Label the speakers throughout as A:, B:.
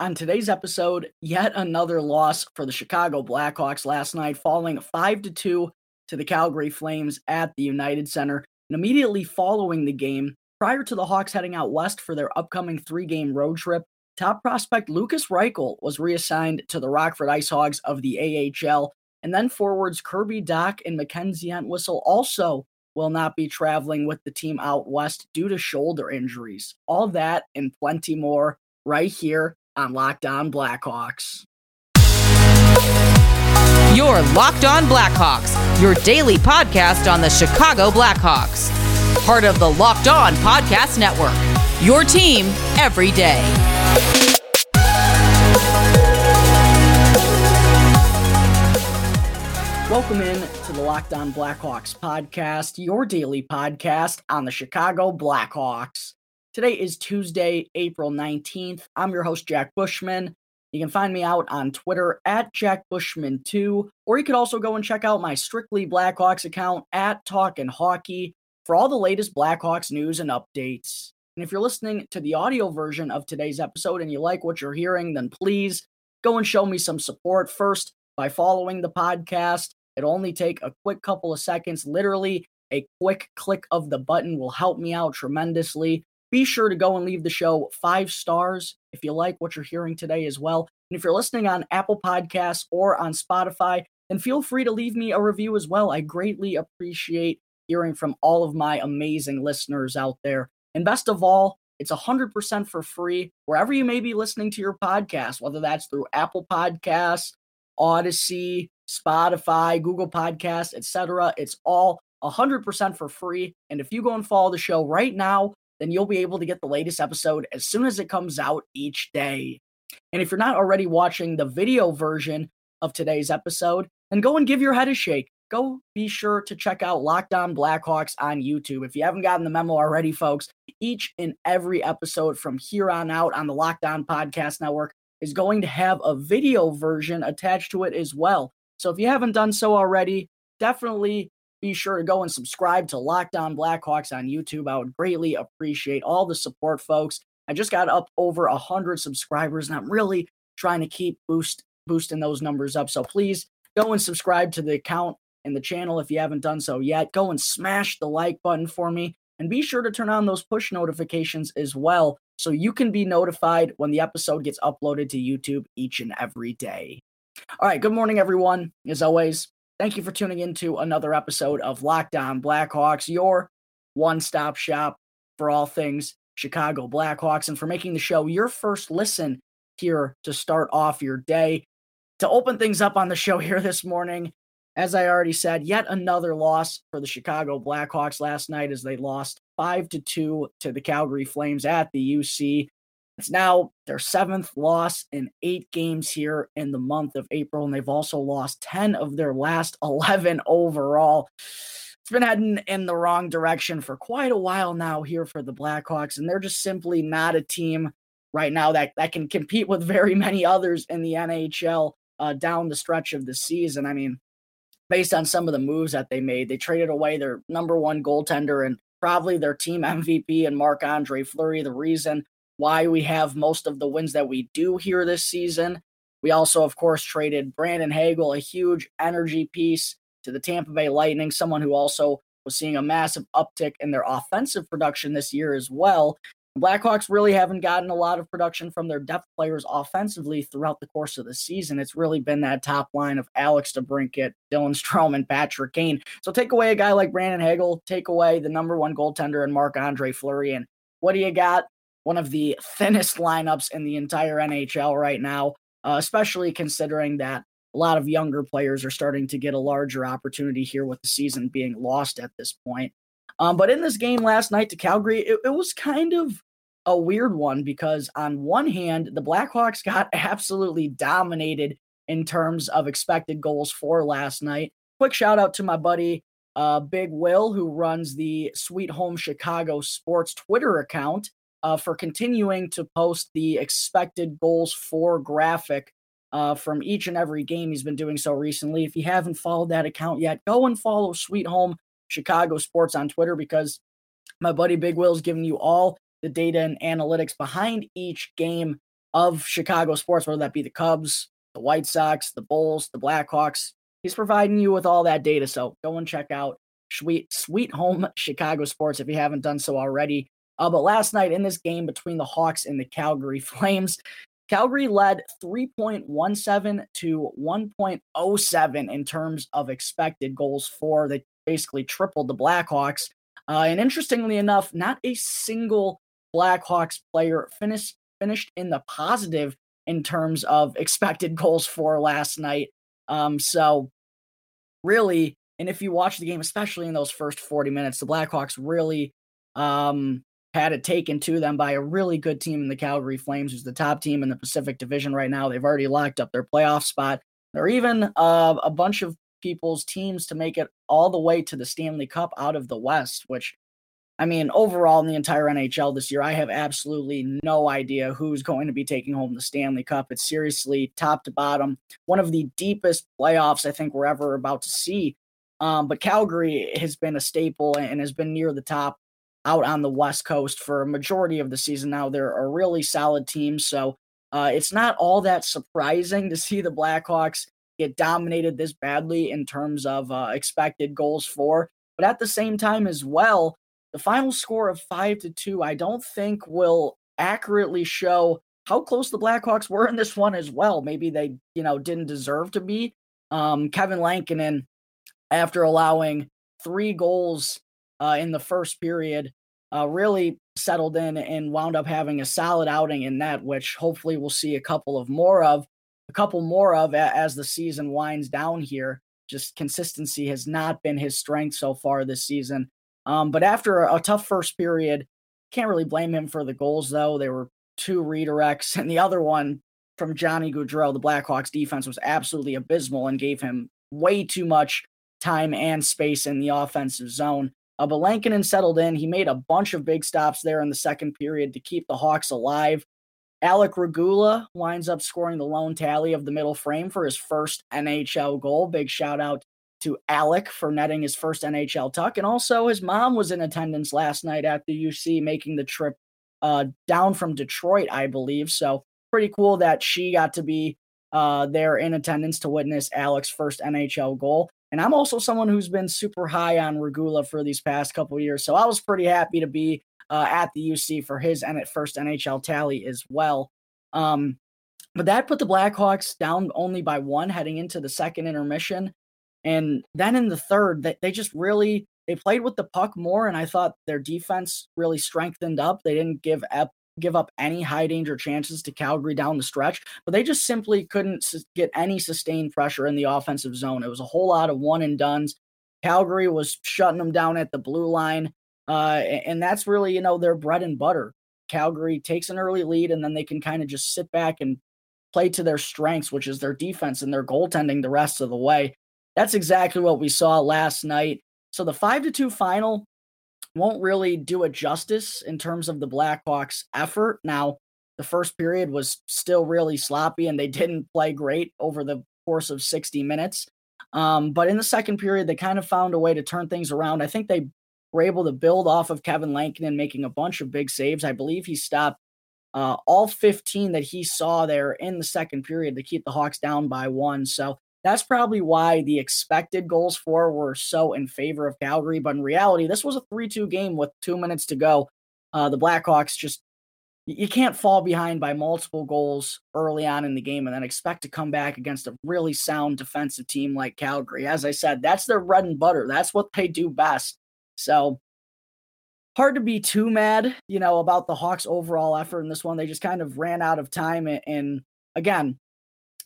A: On today's episode, yet another loss for the Chicago Blackhawks last night, falling 5 to 2 to the Calgary Flames at the United Center. And immediately following the game, prior to the Hawks heading out west for their upcoming three game road trip, top prospect Lucas Reichel was reassigned to the Rockford Ice Hogs of the AHL. And then forwards Kirby Dach and Mackenzie Entwistle also will not be traveling with the team out west due to shoulder injuries. All that and plenty more right here on Locked On Blackhawks.
B: Your Locked On Blackhawks, your daily podcast on the Chicago Blackhawks. Part of the Locked On Podcast Network. Your team every day.
A: Welcome in to the Locked On Blackhawks podcast, your daily podcast on the Chicago Blackhawks. Today is Tuesday, April 19th. I'm your host, Jack Bushman. You can find me out on Twitter at Jack Bushman2, or you could also go and check out my Strictly Blackhawks account at Talkin' Hockey for all the latest Blackhawks news and updates. And if you're listening to the audio version of today's episode and you like what you're hearing, then please go and show me some support first by following the podcast. It'll only take a quick couple of seconds. Literally, a quick click of the button will help me out tremendously be sure to go and leave the show five stars if you like what you're hearing today as well. And if you're listening on Apple Podcasts or on Spotify, then feel free to leave me a review as well. I greatly appreciate hearing from all of my amazing listeners out there. And best of all, it's 100% for free wherever you may be listening to your podcast, whether that's through Apple Podcasts, Audacy, Spotify, Google Podcasts, etc. It's all 100% for free. And if you go and follow the show right now then you'll be able to get the latest episode as soon as it comes out each day. And if you're not already watching the video version of today's episode, then go and give your head a shake. Go be sure to check out Locked On Blackhawks on YouTube. If you haven't gotten the memo already, folks, each and every episode from here on out on the Locked On Podcast Network is going to have a video version attached to it as well. So if you haven't done so already, definitely be sure to go and subscribe to Locked On Blackhawks on YouTube. I would greatly appreciate all the support, folks. I just got up over a hundred subscribers, and I'm really trying to keep boost boosting those numbers up. So please go and subscribe to the account and the channel if you haven't done so yet. Go and smash the like button for me, and be sure to turn on those push notifications as well, so you can be notified when the episode gets uploaded to YouTube each and every day. All right, good morning, everyone. As always, Thank you for tuning in to another episode of Locked On Blackhawks, your one stop shop for all things Chicago Blackhawks, and for making the show your first listen here to start off your day. To open things up on the show here this morning, as I already said, yet another loss for the Chicago Blackhawks last night as they lost 5 to 2 to the Calgary Flames at the UC. It's now their seventh loss in eight games here in the month of April, and they've also lost 10 of their last 11 overall. It's been heading in the wrong direction for quite a while now here for the Blackhawks, and they're just simply not a team right now that, that can compete with very many others in the NHL uh, down the stretch of the season. I mean, based on some of the moves that they made, they traded away their number one goaltender and probably their team MVP and Marc Andre Fleury. The reason why we have most of the wins that we do here this season. We also, of course, traded Brandon Hagel, a huge energy piece to the Tampa Bay Lightning, someone who also was seeing a massive uptick in their offensive production this year as well. The Blackhawks really haven't gotten a lot of production from their depth players offensively throughout the course of the season. It's really been that top line of Alex DeBrincat, Dylan Strome, and Patrick Kane. So take away a guy like Brandon Hagel, take away the number one goaltender and Marc Andre Fleury, and what do you got? One of the thinnest lineups in the entire NHL right now, uh, especially considering that a lot of younger players are starting to get a larger opportunity here with the season being lost at this point. Um, but in this game last night to Calgary, it, it was kind of a weird one because, on one hand, the Blackhawks got absolutely dominated in terms of expected goals for last night. Quick shout out to my buddy uh, Big Will, who runs the Sweet Home Chicago Sports Twitter account uh, for continuing to post the expected goals for graphic uh, from each and every game. He's been doing so recently. If you haven't followed that account yet, go and follow Sweet Home Chicago Sports on Twitter because my buddy Big Will is giving you all the data and analytics behind each game of Chicago sports, whether that be the Cubs, the White Sox, the Bulls, the Blackhawks. He's providing you with all that data. So go and check out Sweet Sweet Home Chicago Sports if you haven't done so already. Uh, but last night in this game between the Hawks and the Calgary Flames, Calgary led 3.17 to 1.07 in terms of expected goals for. They basically tripled the Blackhawks. Uh, and interestingly enough, not a single Blackhawks player finished finished in the positive in terms of expected goals for last night. Um, so really, and if you watch the game, especially in those first 40 minutes, the Blackhawks really um, had it taken to them by a really good team in the Calgary Flames, who's the top team in the Pacific Division right now. They've already locked up their playoff spot. There are even uh, a bunch of people's teams to make it all the way to the Stanley Cup out of the West, which I mean, overall in the entire NHL this year, I have absolutely no idea who's going to be taking home the Stanley Cup. It's seriously top to bottom, one of the deepest playoffs I think we're ever about to see. Um, but Calgary has been a staple and has been near the top out on the West Coast for a majority of the season now. They're a really solid team. So uh, it's not all that surprising to see the Blackhawks get dominated this badly in terms of uh, expected goals for. But at the same time, as well, the final score of five to two, I don't think will accurately show how close the Blackhawks were in this one as well. Maybe they, you know, didn't deserve to be. Um, Kevin Lankinen, after allowing three goals uh, in the first period, uh, really settled in and wound up having a solid outing in that, which hopefully we'll see a couple of more of, a couple more of as the season winds down here. Just consistency has not been his strength so far this season. Um, but after a, a tough first period, can't really blame him for the goals though. There were two redirects, and the other one from Johnny Gaudreau, the Blackhawks defense was absolutely abysmal and gave him way too much time and space in the offensive zone. Uh, but Lankinen settled in. He made a bunch of big stops there in the second period to keep the Hawks alive. Alec Regula winds up scoring the lone tally of the middle frame for his first NHL goal. Big shout out to Alec for netting his first NHL tuck. And also, his mom was in attendance last night at the UC, making the trip uh, down from Detroit, I believe. So, pretty cool that she got to be uh, there in attendance to witness Alec's first NHL goal. And I'm also someone who's been super high on Regula for these past couple years. So I was pretty happy to be uh, at the UC for his and at first NHL tally as well. Um, but that put the Blackhawks down only by one heading into the second intermission. And then in the third, they, they just really they played with the puck more, and I thought their defense really strengthened up. They didn't give up give up any high danger chances to Calgary down the stretch, but they just simply couldn't get any sustained pressure in the offensive zone. It was a whole lot of one and duns. Calgary was shutting them down at the blue line. Uh, and that's really, you know, their bread and butter. Calgary takes an early lead and then they can kind of just sit back and play to their strengths, which is their defense and their goaltending the rest of the way. That's exactly what we saw last night. So the five to two final, won't really do it justice in terms of the Blackhawks' effort. Now, the first period was still really sloppy and they didn't play great over the course of 60 minutes. Um, but in the second period, they kind of found a way to turn things around. I think they were able to build off of Kevin Lankinen making a bunch of big saves. I believe he stopped uh, all 15 that he saw there in the second period to keep the Hawks down by one. So that's probably why the expected goals for were so in favor of Calgary. But in reality, this was a 3 2 game with two minutes to go. Uh, the Blackhawks just, you can't fall behind by multiple goals early on in the game and then expect to come back against a really sound defensive team like Calgary. As I said, that's their bread and butter. That's what they do best. So, hard to be too mad, you know, about the Hawks' overall effort in this one. They just kind of ran out of time. And, and again,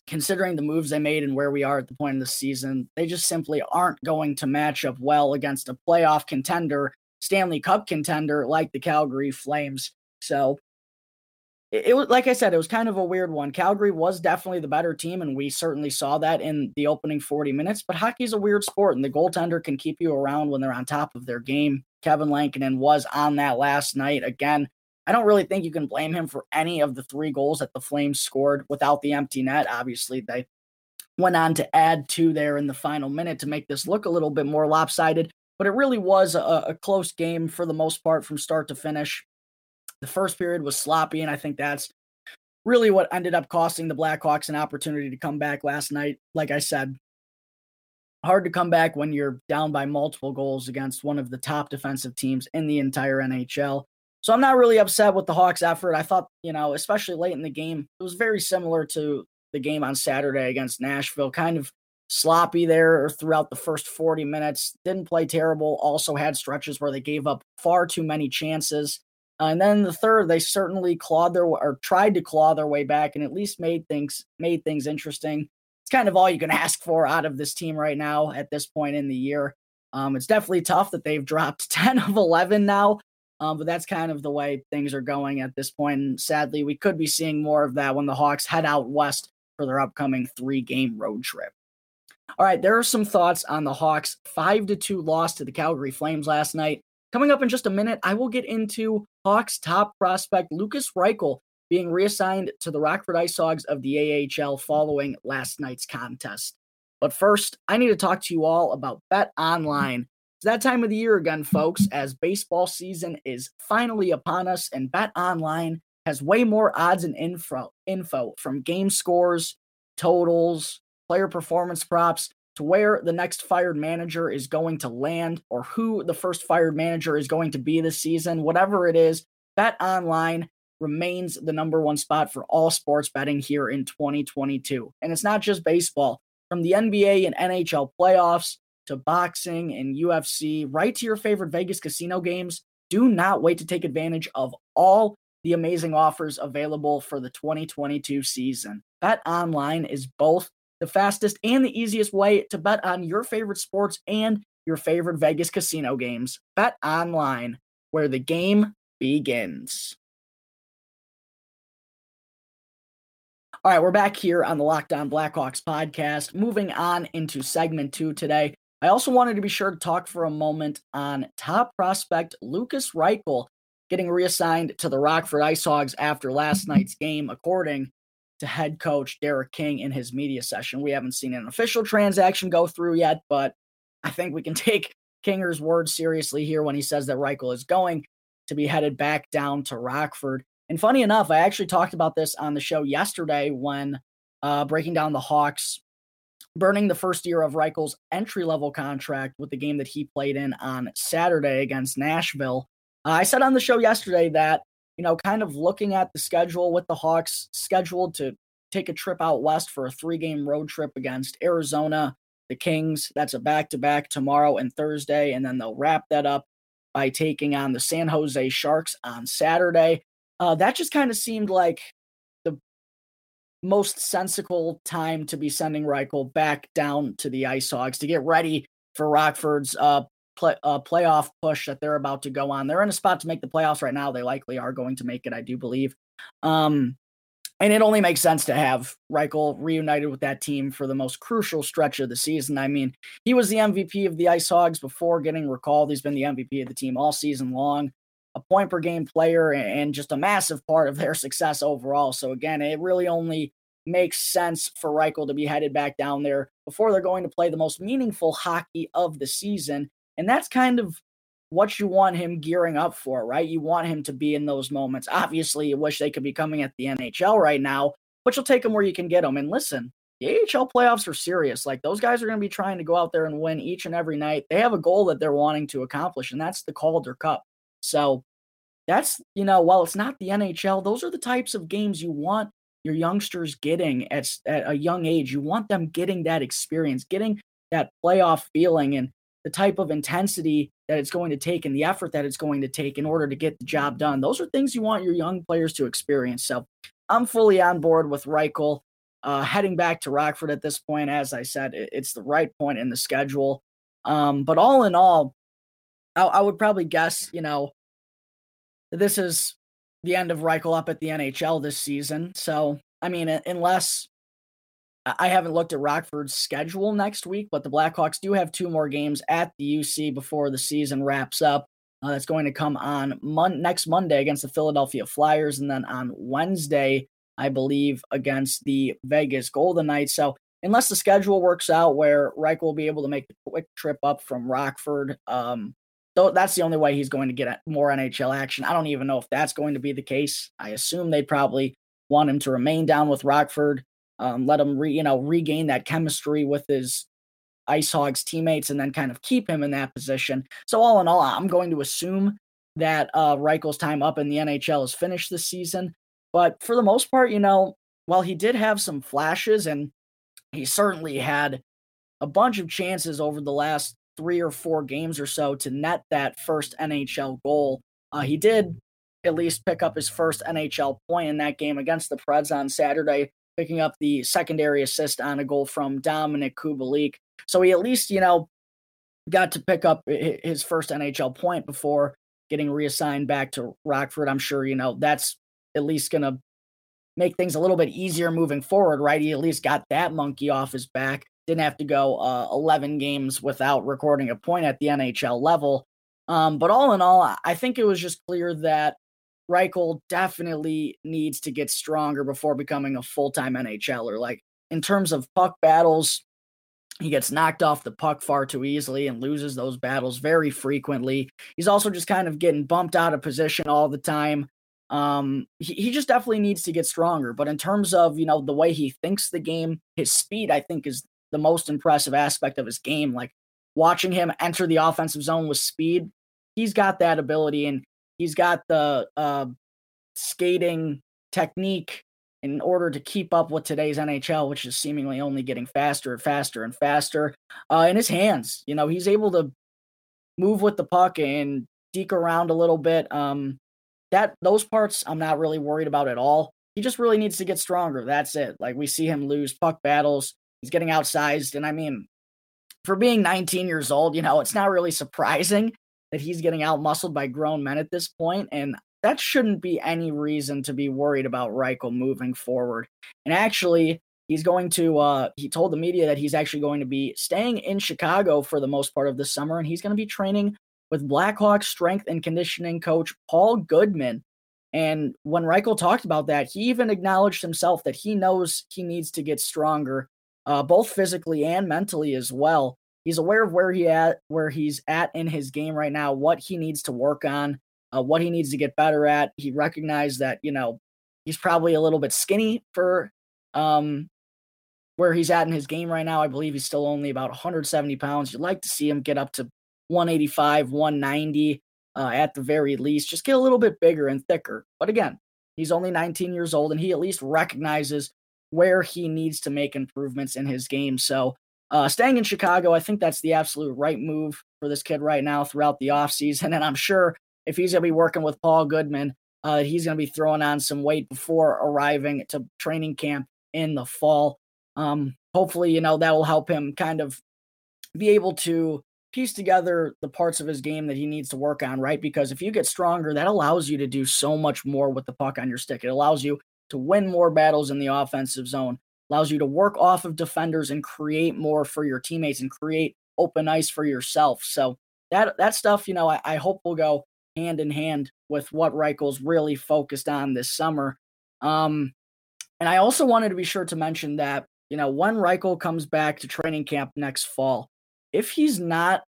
A: considering the moves they made and where we are at the point of the season, they just simply aren't going to match up well against a playoff contender, Stanley Cup contender like the Calgary Flames. So it, was like I said, it was kind of a weird one. Calgary was definitely the better team, and we certainly saw that in the opening 40 minutes. But hockey's a weird sport, and the goaltender can keep you around when they're on top of their game. Kevin Lankinen was on that last night. Again, I don't really think you can blame him for any of the three goals that the Flames scored without the empty net. Obviously, they went on to add two there in the final minute to make this look a little bit more lopsided, but it really was a, a close game for the most part from start to finish. The first period was sloppy, and I think that's really what ended up costing the Blackhawks an opportunity to come back last night. Like I said, hard to come back when you're down by multiple goals against one of the top defensive teams in the entire NHL. So I'm not really upset with the Hawks' effort. I thought, you know, especially late in the game, it was very similar to the game on Saturday against Nashville, kind of sloppy there throughout the first 40 minutes. Didn't play terrible. Also had stretches where they gave up far too many chances. Uh, and then the third, they certainly clawed their or tried to claw their way back and at least made things made things interesting. It's kind of all you can ask for out of this team right now at this point in the year. Um, it's definitely tough that they've dropped 10 of 11 now, um, but that's kind of the way things are going at this point. And sadly, we could be seeing more of that when the Hawks head out west for their upcoming three game road trip. All right, there are some thoughts on the Hawks' 5 to 2 loss to the Calgary Flames last night. Coming up in just a minute, I will get into Hawks top prospect Lucas Reichel being reassigned to the Rockford Ice Hogs of the AHL following last night's contest. But first, I need to talk to you all about Bet Online. It's that time of the year again, folks, as baseball season is finally upon us, and Bet Online has way more odds and info, info from game scores, totals, player performance props, to where the next fired manager is going to land or who the first fired manager is going to be this season, whatever it is, Bet Online remains the number one spot for all sports betting here in 2022. And it's not just baseball, from the NBA and NHL playoffs to boxing and UFC, right to your favorite Vegas casino games. Do not wait to take advantage of all the amazing offers available for the 2022 season. Bet Online is both the fastest and the easiest way to bet on your favorite sports and your favorite Vegas casino games. Bet online, where the game begins. All right, we're back here on the Locked On Blackhawks podcast. Moving on into segment two today. I also wanted to be sure to talk for a moment on top prospect Lucas Reichel getting reassigned to the Rockford Ice Hogs after last night's game, according to head coach Derek King in his media session. We haven't seen an official transaction go through yet, but I think we can take Kinger's words seriously here when he says that Reichel is going to be headed back down to Rockford. And funny enough, I actually talked about this on the show yesterday when uh, breaking down the Hawks burning the first year of Reichel's entry level contract with the game that he played in on Saturday against Nashville. Uh, I said on the show yesterday that you know, kind of looking at the schedule with the Hawks scheduled to take a trip out west for a three game road trip against Arizona, the Kings. That's a back to back tomorrow and Thursday. And then they'll wrap that up by taking on the San Jose Sharks on Saturday. Uh, that just kind of seemed like most sensible time to be sending Reichel back down to the Ice Hogs to get ready for Rockford's uh, play, uh, playoff push that they're about to go on. They're in a spot to make the playoffs right now. They likely are going to make it, I do believe. Um, and it only makes sense to have Reichel reunited with that team for the most crucial stretch of the season. I mean, he was the MVP of the Ice Hogs before getting recalled. He's been the MVP of the team all season long, a point per game player, and just a massive part of their success overall. So, again, it really only makes sense for Reichel to be headed back down there before they're going to play the most meaningful hockey of the season and that's kind of what you want him gearing up for, right? You want him to be in those moments. Obviously, you wish they could be coming at the NHL right now, but you'll take them where you can get them. And listen, the AHL playoffs are serious. Like those guys are going to be trying to go out there and win each and every night. They have a goal that they're wanting to accomplish, and that's the Calder Cup. So that's, you know, while it's not the NHL, those are the types of games you want your youngsters getting at, at a young age. You want them getting that experience, getting that playoff feeling. And the type of intensity that it's going to take and the effort that it's going to take in order to get the job done. Those are things you want your young players to experience. So I'm fully on board with Reichel. Uh, heading back to Rockford at this point, as I said, it, it's the right point in the schedule. Um, but all in all, I, I would probably guess, you know, this is the end of Reichel up at the NHL this season. So, I mean, unless I haven't looked at Rockford's schedule next week, but the Blackhawks do have two more games at the UC before the season wraps up. Uh, that's going to come on mon- next Monday against the Philadelphia Flyers, and then on Wednesday, I believe, against the Vegas Golden Knights. So, unless the schedule works out where Reichel be able to make the quick trip up from Rockford, um, that's the only way he's going to get more NHL action. I don't even know if that's going to be the case. I assume they'd probably want him to remain down with Rockford, um, let him re, you know regain that chemistry with his Ice Hogs teammates, and then kind of keep him in that position. So all in all, I'm going to assume that uh, Reichel's time up in the NHL is finished this season. But for the most part, you know, while he did have some flashes and he certainly had a bunch of chances over the last three or four games or so to net that first NHL goal, uh, he did at least pick up his first NHL point in that game against the Preds on Saturday, picking up the secondary assist on a goal from Dominik Kubalik. So he at least, you know, got to pick up his first NHL point before getting reassigned back to Rockford. I'm sure, you know, that's at least going to make things a little bit easier moving forward, right? He at least got that monkey off his back. Didn't have to go uh, 11 games without recording a point at the NHL level. Um, but all in all, I think it was just clear that Reichel definitely needs to get stronger before becoming a full time NHLer. Like in terms of puck battles, he gets knocked off the puck far too easily and loses those battles very frequently. He's also just kind of getting bumped out of position all the time. Um, he, he just definitely needs to get stronger. But in terms of, you know, the way he thinks the game, his speed, I think, is the most impressive aspect of his game. Like watching him enter the offensive zone with speed, he's got that ability and he's got the uh, skating technique in order to keep up with today's NHL, which is seemingly only getting faster and faster and faster. Uh, in his hands, you know, he's able to move with the puck and deke around a little bit. Um, that those parts I'm not really worried about at all. He just really needs to get stronger. That's it. Like we see him lose puck battles. He's getting outsized, and I mean, for being 19 years old, you know, it's not really surprising that he's getting out muscled by grown men at this point, and that shouldn't be any reason to be worried about Reichel moving forward. And actually, he's going to uh he told the media that he's actually going to be staying in Chicago for the most part of the summer and he's going to be training with Blackhawks strength and conditioning coach Paul Goodman. And when Reichel talked about that, he even acknowledged himself that he knows he needs to get stronger, uh, both physically and mentally as well. He's aware of where he at, where he's at in his game right now, what he needs to work on, uh, what he needs to get better at. He recognized that, you know, he's probably a little bit skinny for um, where he's at in his game right now. I believe he's still only about 170 pounds. You'd like to see him get up to 185, 190 uh, at the very least. Just get a little bit bigger and thicker. But again, he's only 19 years old and he at least recognizes where he needs to make improvements in his game. So, uh, staying in Chicago, I think that's the absolute right move for this kid right now throughout the offseason. And I'm sure if he's going to be working with Paul Goodman, uh, he's going to be throwing on some weight before arriving to training camp in the fall. Um, hopefully, you know, that will help him kind of be able to piece together the parts of his game that he needs to work on, right? Because if you get stronger, that allows you to do so much more with the puck on your stick. It allows you to win more battles in the offensive zone, allows you to work off of defenders and create more for your teammates and create open ice for yourself. So that that stuff, you know, I, I hope will go hand in hand with what Reichel's really focused on this summer. Um, and I also wanted to be sure to mention that, you know, when Reichel comes back to training camp next fall, if he's not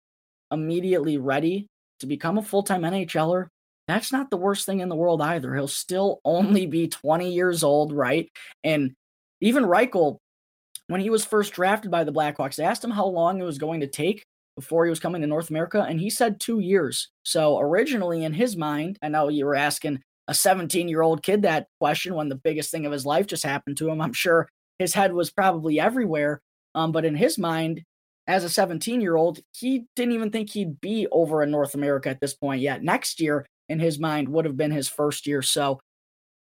A: immediately ready to become a full time NHLer, that's not the worst thing in the world either. He'll still only be 20 years old, right? And even Reichel, when he was first drafted by the Blackhawks, they asked him how long it was going to take before he was coming to North America, and he said two years. So originally, in his mind, I know you were asking a 17 year old kid that question when the biggest thing of his life just happened to him. I'm sure his head was probably everywhere. Um, but in his mind, as a 17 year old, he didn't even think he'd be over in North America at this point yet. Next year, in his mind, would have been his first year. So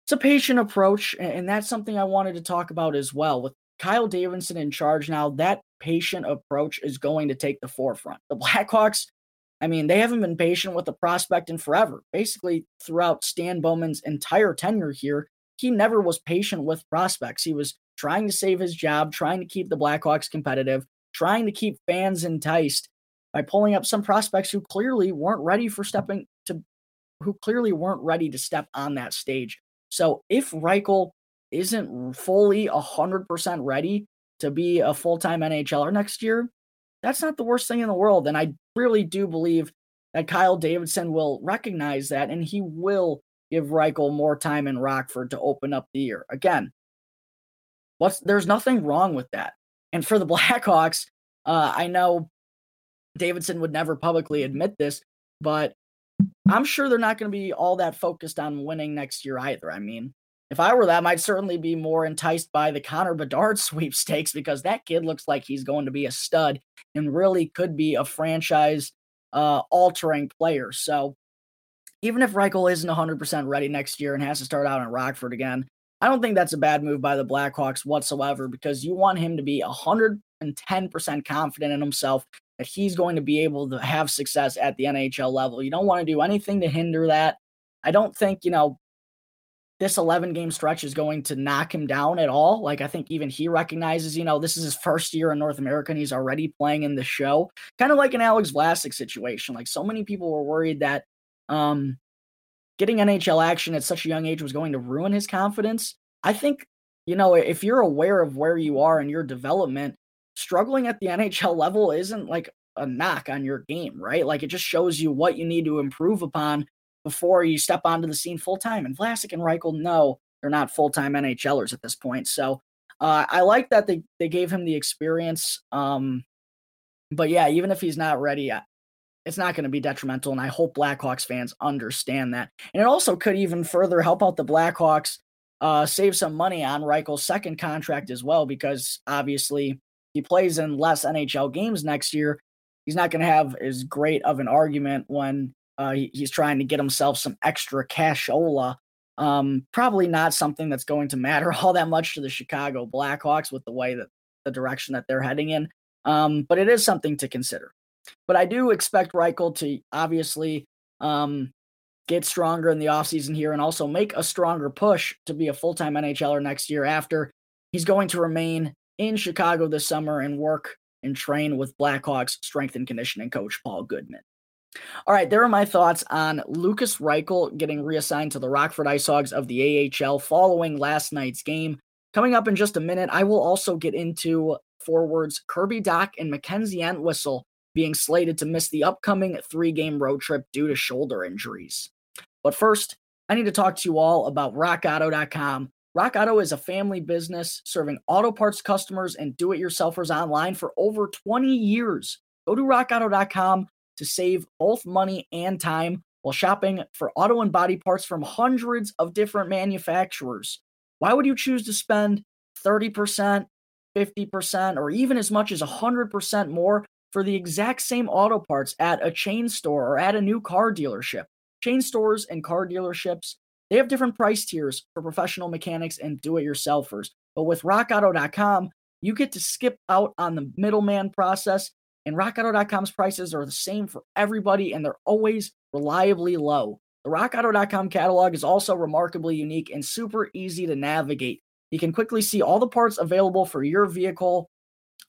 A: it's a patient approach. And that's something I wanted to talk about as well. With Kyle Davidson in charge now, that patient approach is going to take the forefront. The Blackhawks, I mean, they haven't been patient with the prospect in forever. Basically, throughout Stan Bowman's entire tenure here, he never was patient with prospects. He was trying to save his job, trying to keep the Blackhawks competitive, trying to keep fans enticed by pulling up some prospects who clearly weren't ready for stepping who clearly weren't ready to step on that stage. So if Reichel isn't fully 100% ready to be a full-time NHLer next year, that's not the worst thing in the world and I really do believe that Kyle Davidson will recognize that and he will give Reichel more time in Rockford to open up the year. Again, what's there's nothing wrong with that. And for the Blackhawks, uh, I know Davidson would never publicly admit this, but I'm sure they're not going to be all that focused on winning next year either. I mean, if I were them, I'd certainly be more enticed by the Connor Bedard sweepstakes because that kid looks like he's going to be a stud and really could be a franchise uh, altering player. So even if Reichel isn't 100% ready next year and has to start out in Rockford again, I don't think that's a bad move by the Blackhawks whatsoever because you want him to be 110% confident in himself that he's going to be able to have success at the NHL level. You don't want to do anything to hinder that. I don't think, you know, this 11 game stretch is going to knock him down at all. Like, I think even he recognizes, you know, this is his first year in North America and he's already playing in the show. Kind of like an Alex Vlasic situation. Like, so many people were worried that um, getting NHL action at such a young age was going to ruin his confidence. I think, you know, if you're aware of where you are in your development, struggling at the NHL level isn't like a knock on your game, right? Like, it just shows you what you need to improve upon before you step onto the scene full time. And Vlasic and Reichel, no, they're not full time NHLers at this point. So uh, I like that they, they gave him the experience. Um, but yeah, even if he's not ready, it's not going to be detrimental. And I hope Blackhawks fans understand that. And it also could even further help out the Blackhawks uh, save some money on Reichel's second contract as well, because obviously he plays in less NHL games next year. He's not going to have as great of an argument when uh, he, he's trying to get himself some extra cashola. Um, probably not something that's going to matter all that much to the Chicago Blackhawks with the way that the direction that they're heading in. Um, but it is something to consider. But I do expect Reichel to obviously um, get stronger in the offseason here and also make a stronger push to be a full time NHLer next year after he's going to remain in Chicago this summer and work and train with Blackhawks strength and conditioning coach Paul Goodman. All right, there are my thoughts on Lucas Reichel getting reassigned to the Rockford Ice Hogs of the AHL following last night's game. Coming up in just a minute, I will also get into forwards Kirby Dach and Mackenzie Entwistle being slated to miss the upcoming three game road trip due to shoulder injuries. But first, I need to talk to you all about RockAuto.com. Rock Auto is a family business serving auto parts customers and do it yourselfers online for over 20 years. Go to rockauto.com to save both money and time while shopping for auto and body parts from hundreds of different manufacturers. Why would you choose to spend 30%, 50%, or even as much as 100% more for the exact same auto parts at a chain store or at a new car dealership? Chain stores and car dealerships, they have different price tiers for professional mechanics and do it yourselfers. But with rockauto.com, you get to skip out on the middleman process and rockauto.com's prices are the same for everybody and they're always reliably low. The rockauto.com catalog is also remarkably unique and super easy to navigate. You can quickly see all the parts available for your vehicle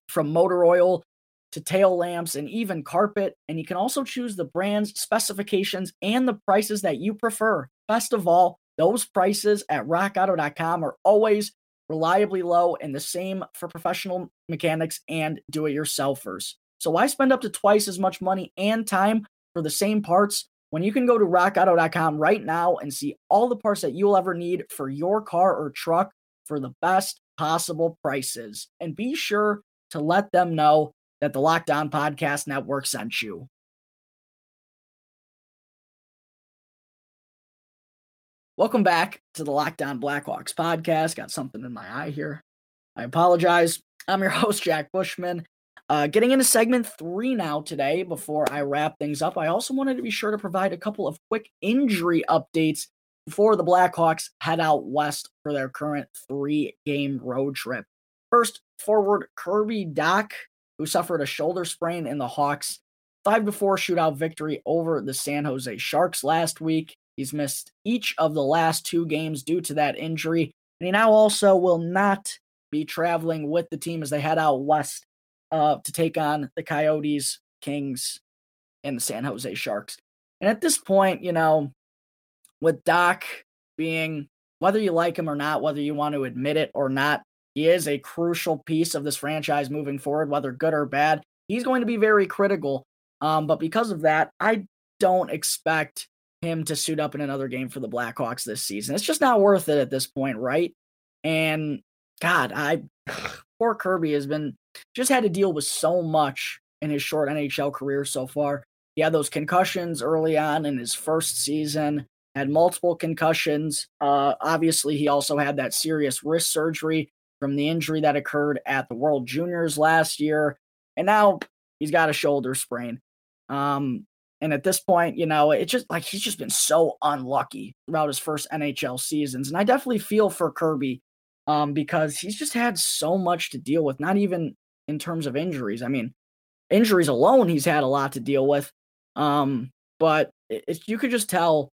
A: from motor oil to tail lamps and even carpet. And you can also choose the brands, specifications, and the prices that you prefer. Best of all, those prices at rockauto.com are always reliably low and the same for professional mechanics and do it yourselfers. So why spend up to twice as much money and time for the same parts when you can go to rockauto.com right now and see all the parts that you'll ever need for your car or truck for the best possible prices? And be sure to let them know that the Locked On Podcast Network sent you. Welcome back to the Locked On Blackhawks podcast. Got something in my eye here. I apologize. I'm your host, Jack Bushman. Uh, getting into segment three now today, before I wrap things up, I also wanted to be sure to provide a couple of quick injury updates before the Blackhawks head out west for their current three game road trip. First, forward Kirby Dach, who suffered a shoulder sprain in the Hawks' 5 4 shootout victory over the San Jose Sharks last week. He's missed each of the last two games due to that injury, and he now also will not be traveling with the team as they head out west uh, to take on the Coyotes, Kings, and the San Jose Sharks. And at this point, you know, with Dach being, whether you like him or not, whether you want to admit it or not, he is a crucial piece of this franchise moving forward, whether good or bad. He's going to be very critical. Um, but because of that, I don't expect him to suit up in another game for the Blackhawks this season. It's just not worth it at this point, right? And God, I poor Kirby has been just had to deal with so much in his short NHL career so far. He had those concussions early on in his first season, had multiple concussions. Uh, obviously, he also had that serious wrist surgery from the injury that occurred at the World Juniors last year. And now he's got a shoulder sprain. Um, and at this point, you know, it's just like he's just been so unlucky throughout his first NHL seasons. And I definitely feel for Kirby um, because he's just had so much to deal with, not even in terms of injuries. I mean, injuries alone, he's had a lot to deal with. Um, but it, you could just tell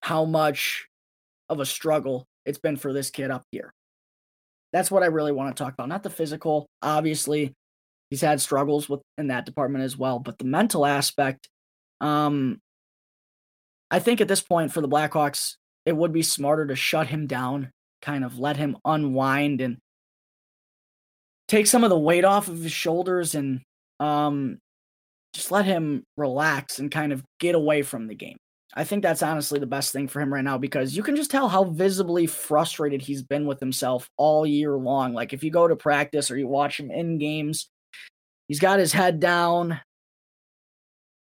A: how much of a struggle it's been for this kid up here. That's what I really want to talk about. Not the physical, obviously. He's had struggles with in that department as well, but the mental aspect. Um, I think at this point for the Blackhawks, it would be smarter to shut him down, kind of let him unwind and take some of the weight off of his shoulders and um, just let him relax and kind of get away from the game. I think that's honestly the best thing for him right now because you can just tell how visibly frustrated he's been with himself all year long. Like if you go to practice or you watch him in games, he's got his head down.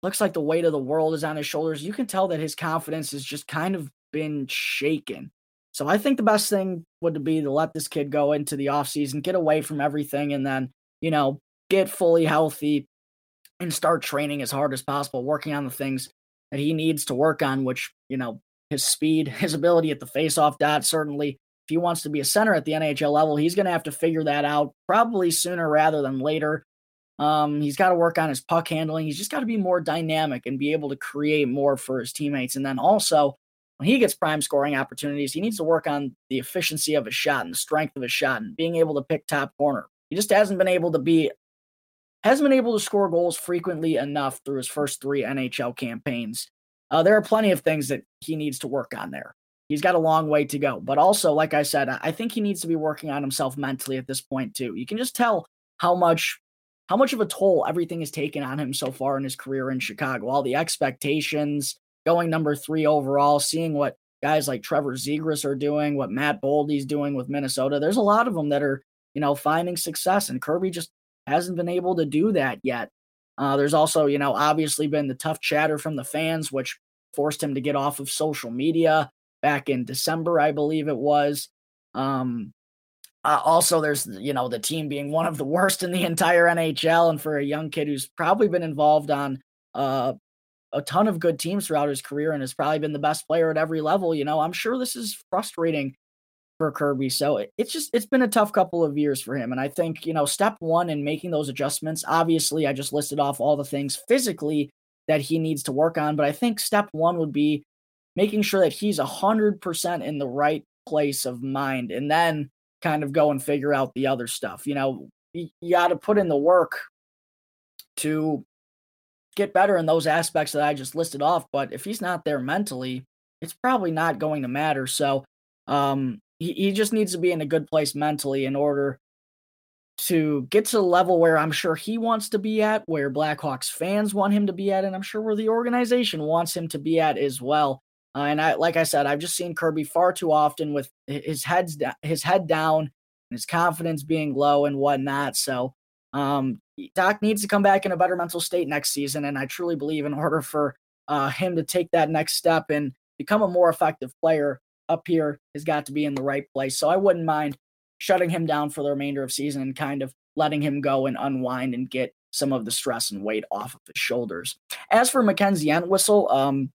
A: Looks like the weight of the world is on his shoulders. You can tell that his confidence has just kind of been shaken. So I think the best thing would be to let this kid go into the offseason, get away from everything, and then, you know, get fully healthy and start training as hard as possible, working on the things that he needs to work on, which, you know, his speed, his ability at the faceoff dot, certainly. If he wants to be a center at the NHL level, he's going to have to figure that out probably sooner rather than later. Um, he's got to work on his puck handling. He's just got to be more dynamic and be able to create more for his teammates. And then also, when he gets prime scoring opportunities, he needs to work on the efficiency of his shot and the strength of his shot and being able to pick top corner. He just hasn't been able to be hasn't been able to score goals frequently enough through his first three NHL campaigns. Uh, there are plenty of things that he needs to work on there. He's got a long way to go. But also, like I said, I think he needs to be working on himself mentally at this point too. You can just tell how much how much of a toll everything has taken on him so far in his career in Chicago. All the expectations, going number three overall, seeing what guys like Trevor Zegras are doing, what Matt Boldy's doing with Minnesota. There's a lot of them that are, you know, finding success, and Kirby just hasn't been able to do that yet. Uh, there's also, you know, obviously been the tough chatter from the fans, which forced him to get off of social media back in December, I believe it was. Um, uh, also, there's, you know, the team being one of the worst in the entire NHL. And for a young kid who's probably been involved on uh, a ton of good teams throughout his career and has probably been the best player at every level, you know, I'm sure this is frustrating for Kirby. So it's just it's been a tough couple of years for him. And I think, you know, step one in making those adjustments, obviously I just listed off all the things physically that he needs to work on. But I think step one would be making sure that he's a hundred percent in the right place of mind and then kind of go and figure out the other stuff. You know, you, you got to put in the work to get better in those aspects that I just listed off. But if he's not there mentally, it's probably not going to matter. So um, he, he just needs to be in a good place mentally in order to get to the level where I'm sure he wants to be at, where Blackhawks fans want him to be at, and I'm sure where the organization wants him to be at as well. Uh, and I, like I said, I've just seen Kirby far too often with his head's his head down, and his confidence being low and whatnot. So um, Dach needs to come back in a better mental state next season, and I truly believe in order for uh, him to take that next step and become a more effective player, up here has got to be in the right place. So I wouldn't mind shutting him down for the remainder of season and kind of letting him go and unwind and get some of the stress and weight off of his shoulders. As for Mackenzie Entwistle, um,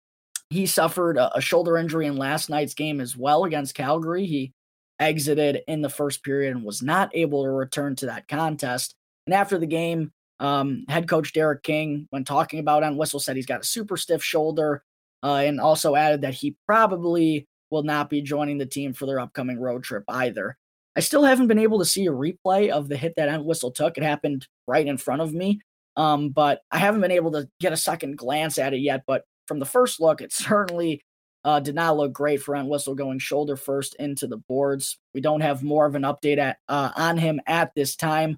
A: he suffered a, a shoulder injury in last night's game as well against Calgary. He exited in the first period and was not able to return to that contest. And after the game, um, head coach Derek King, when talking about Entwistle, said he's got a super stiff shoulder, uh, and also added that he probably will not be joining the team for their upcoming road trip either. I still haven't been able to see a replay of the hit that Entwistle took. It happened right in front of me, um, but I haven't been able to get a second glance at it yet. But from the first look, it certainly uh, did not look great for Entwistle going shoulder first into the boards. We don't have more of an update at, uh, on him at this time,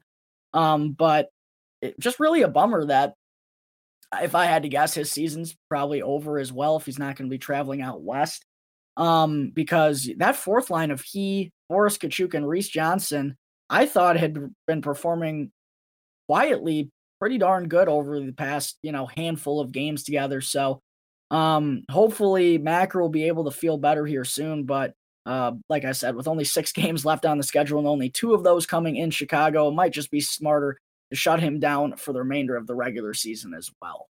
A: um, but it, just really a bummer that if I had to guess, his season's probably over as well if he's not going to be traveling out west. Um, because that fourth line of he, Boris Katchouk, and Reese Johnson, I thought had been performing quietly pretty darn good over the past, you know, handful of games together. So um hopefully Macker will be able to feel better here soon. But uh, like I said, with only six games left on the schedule and only two of those coming in Chicago, it might just be smarter to shut him down for the remainder of the regular season as well.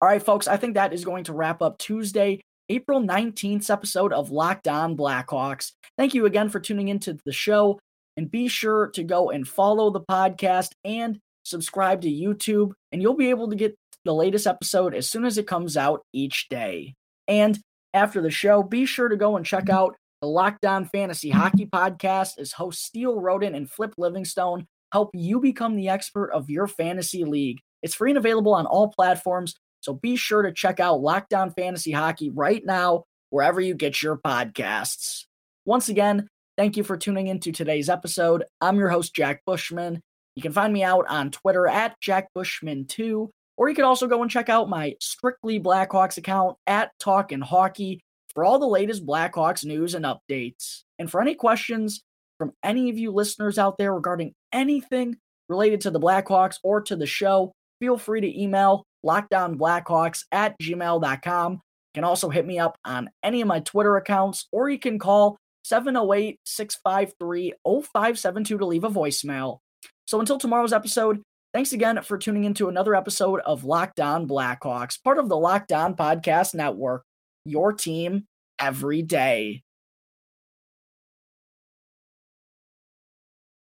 A: All right, folks, I think that is going to wrap up Tuesday, April 19th episode of Locked On Blackhawks. Thank you again for tuning into the show. And be sure to go and follow the podcast and subscribe to YouTube, and you'll be able to get the latest episode as soon as it comes out each day. And after the show, be sure to go and check out the Locked On Fantasy Hockey Podcast as hosts Steele Roden and Flip Livingstone help you become the expert of your fantasy league. It's free and available on all platforms, so be sure to check out Locked On Fantasy Hockey right now, wherever you get your podcasts. Once again, thank you for tuning into today's episode. I'm your host, Jack Bushman. You can find me out on Twitter at Jack Bushman2, or you can also go and check out my Strictly Blackhawks account at Talkin' Hockey for all the latest Blackhawks news and updates. And for any questions from any of you listeners out there regarding anything related to the Blackhawks or to the show, feel free to email lockedonblackhawks at gmail.com. You can also hit me up on any of my Twitter accounts, or you can call 708 653 0572 to leave a voicemail. So until tomorrow's episode, thanks again for tuning into another episode of Locked On Blackhawks, part of the Locked On Podcast Network, your team every day.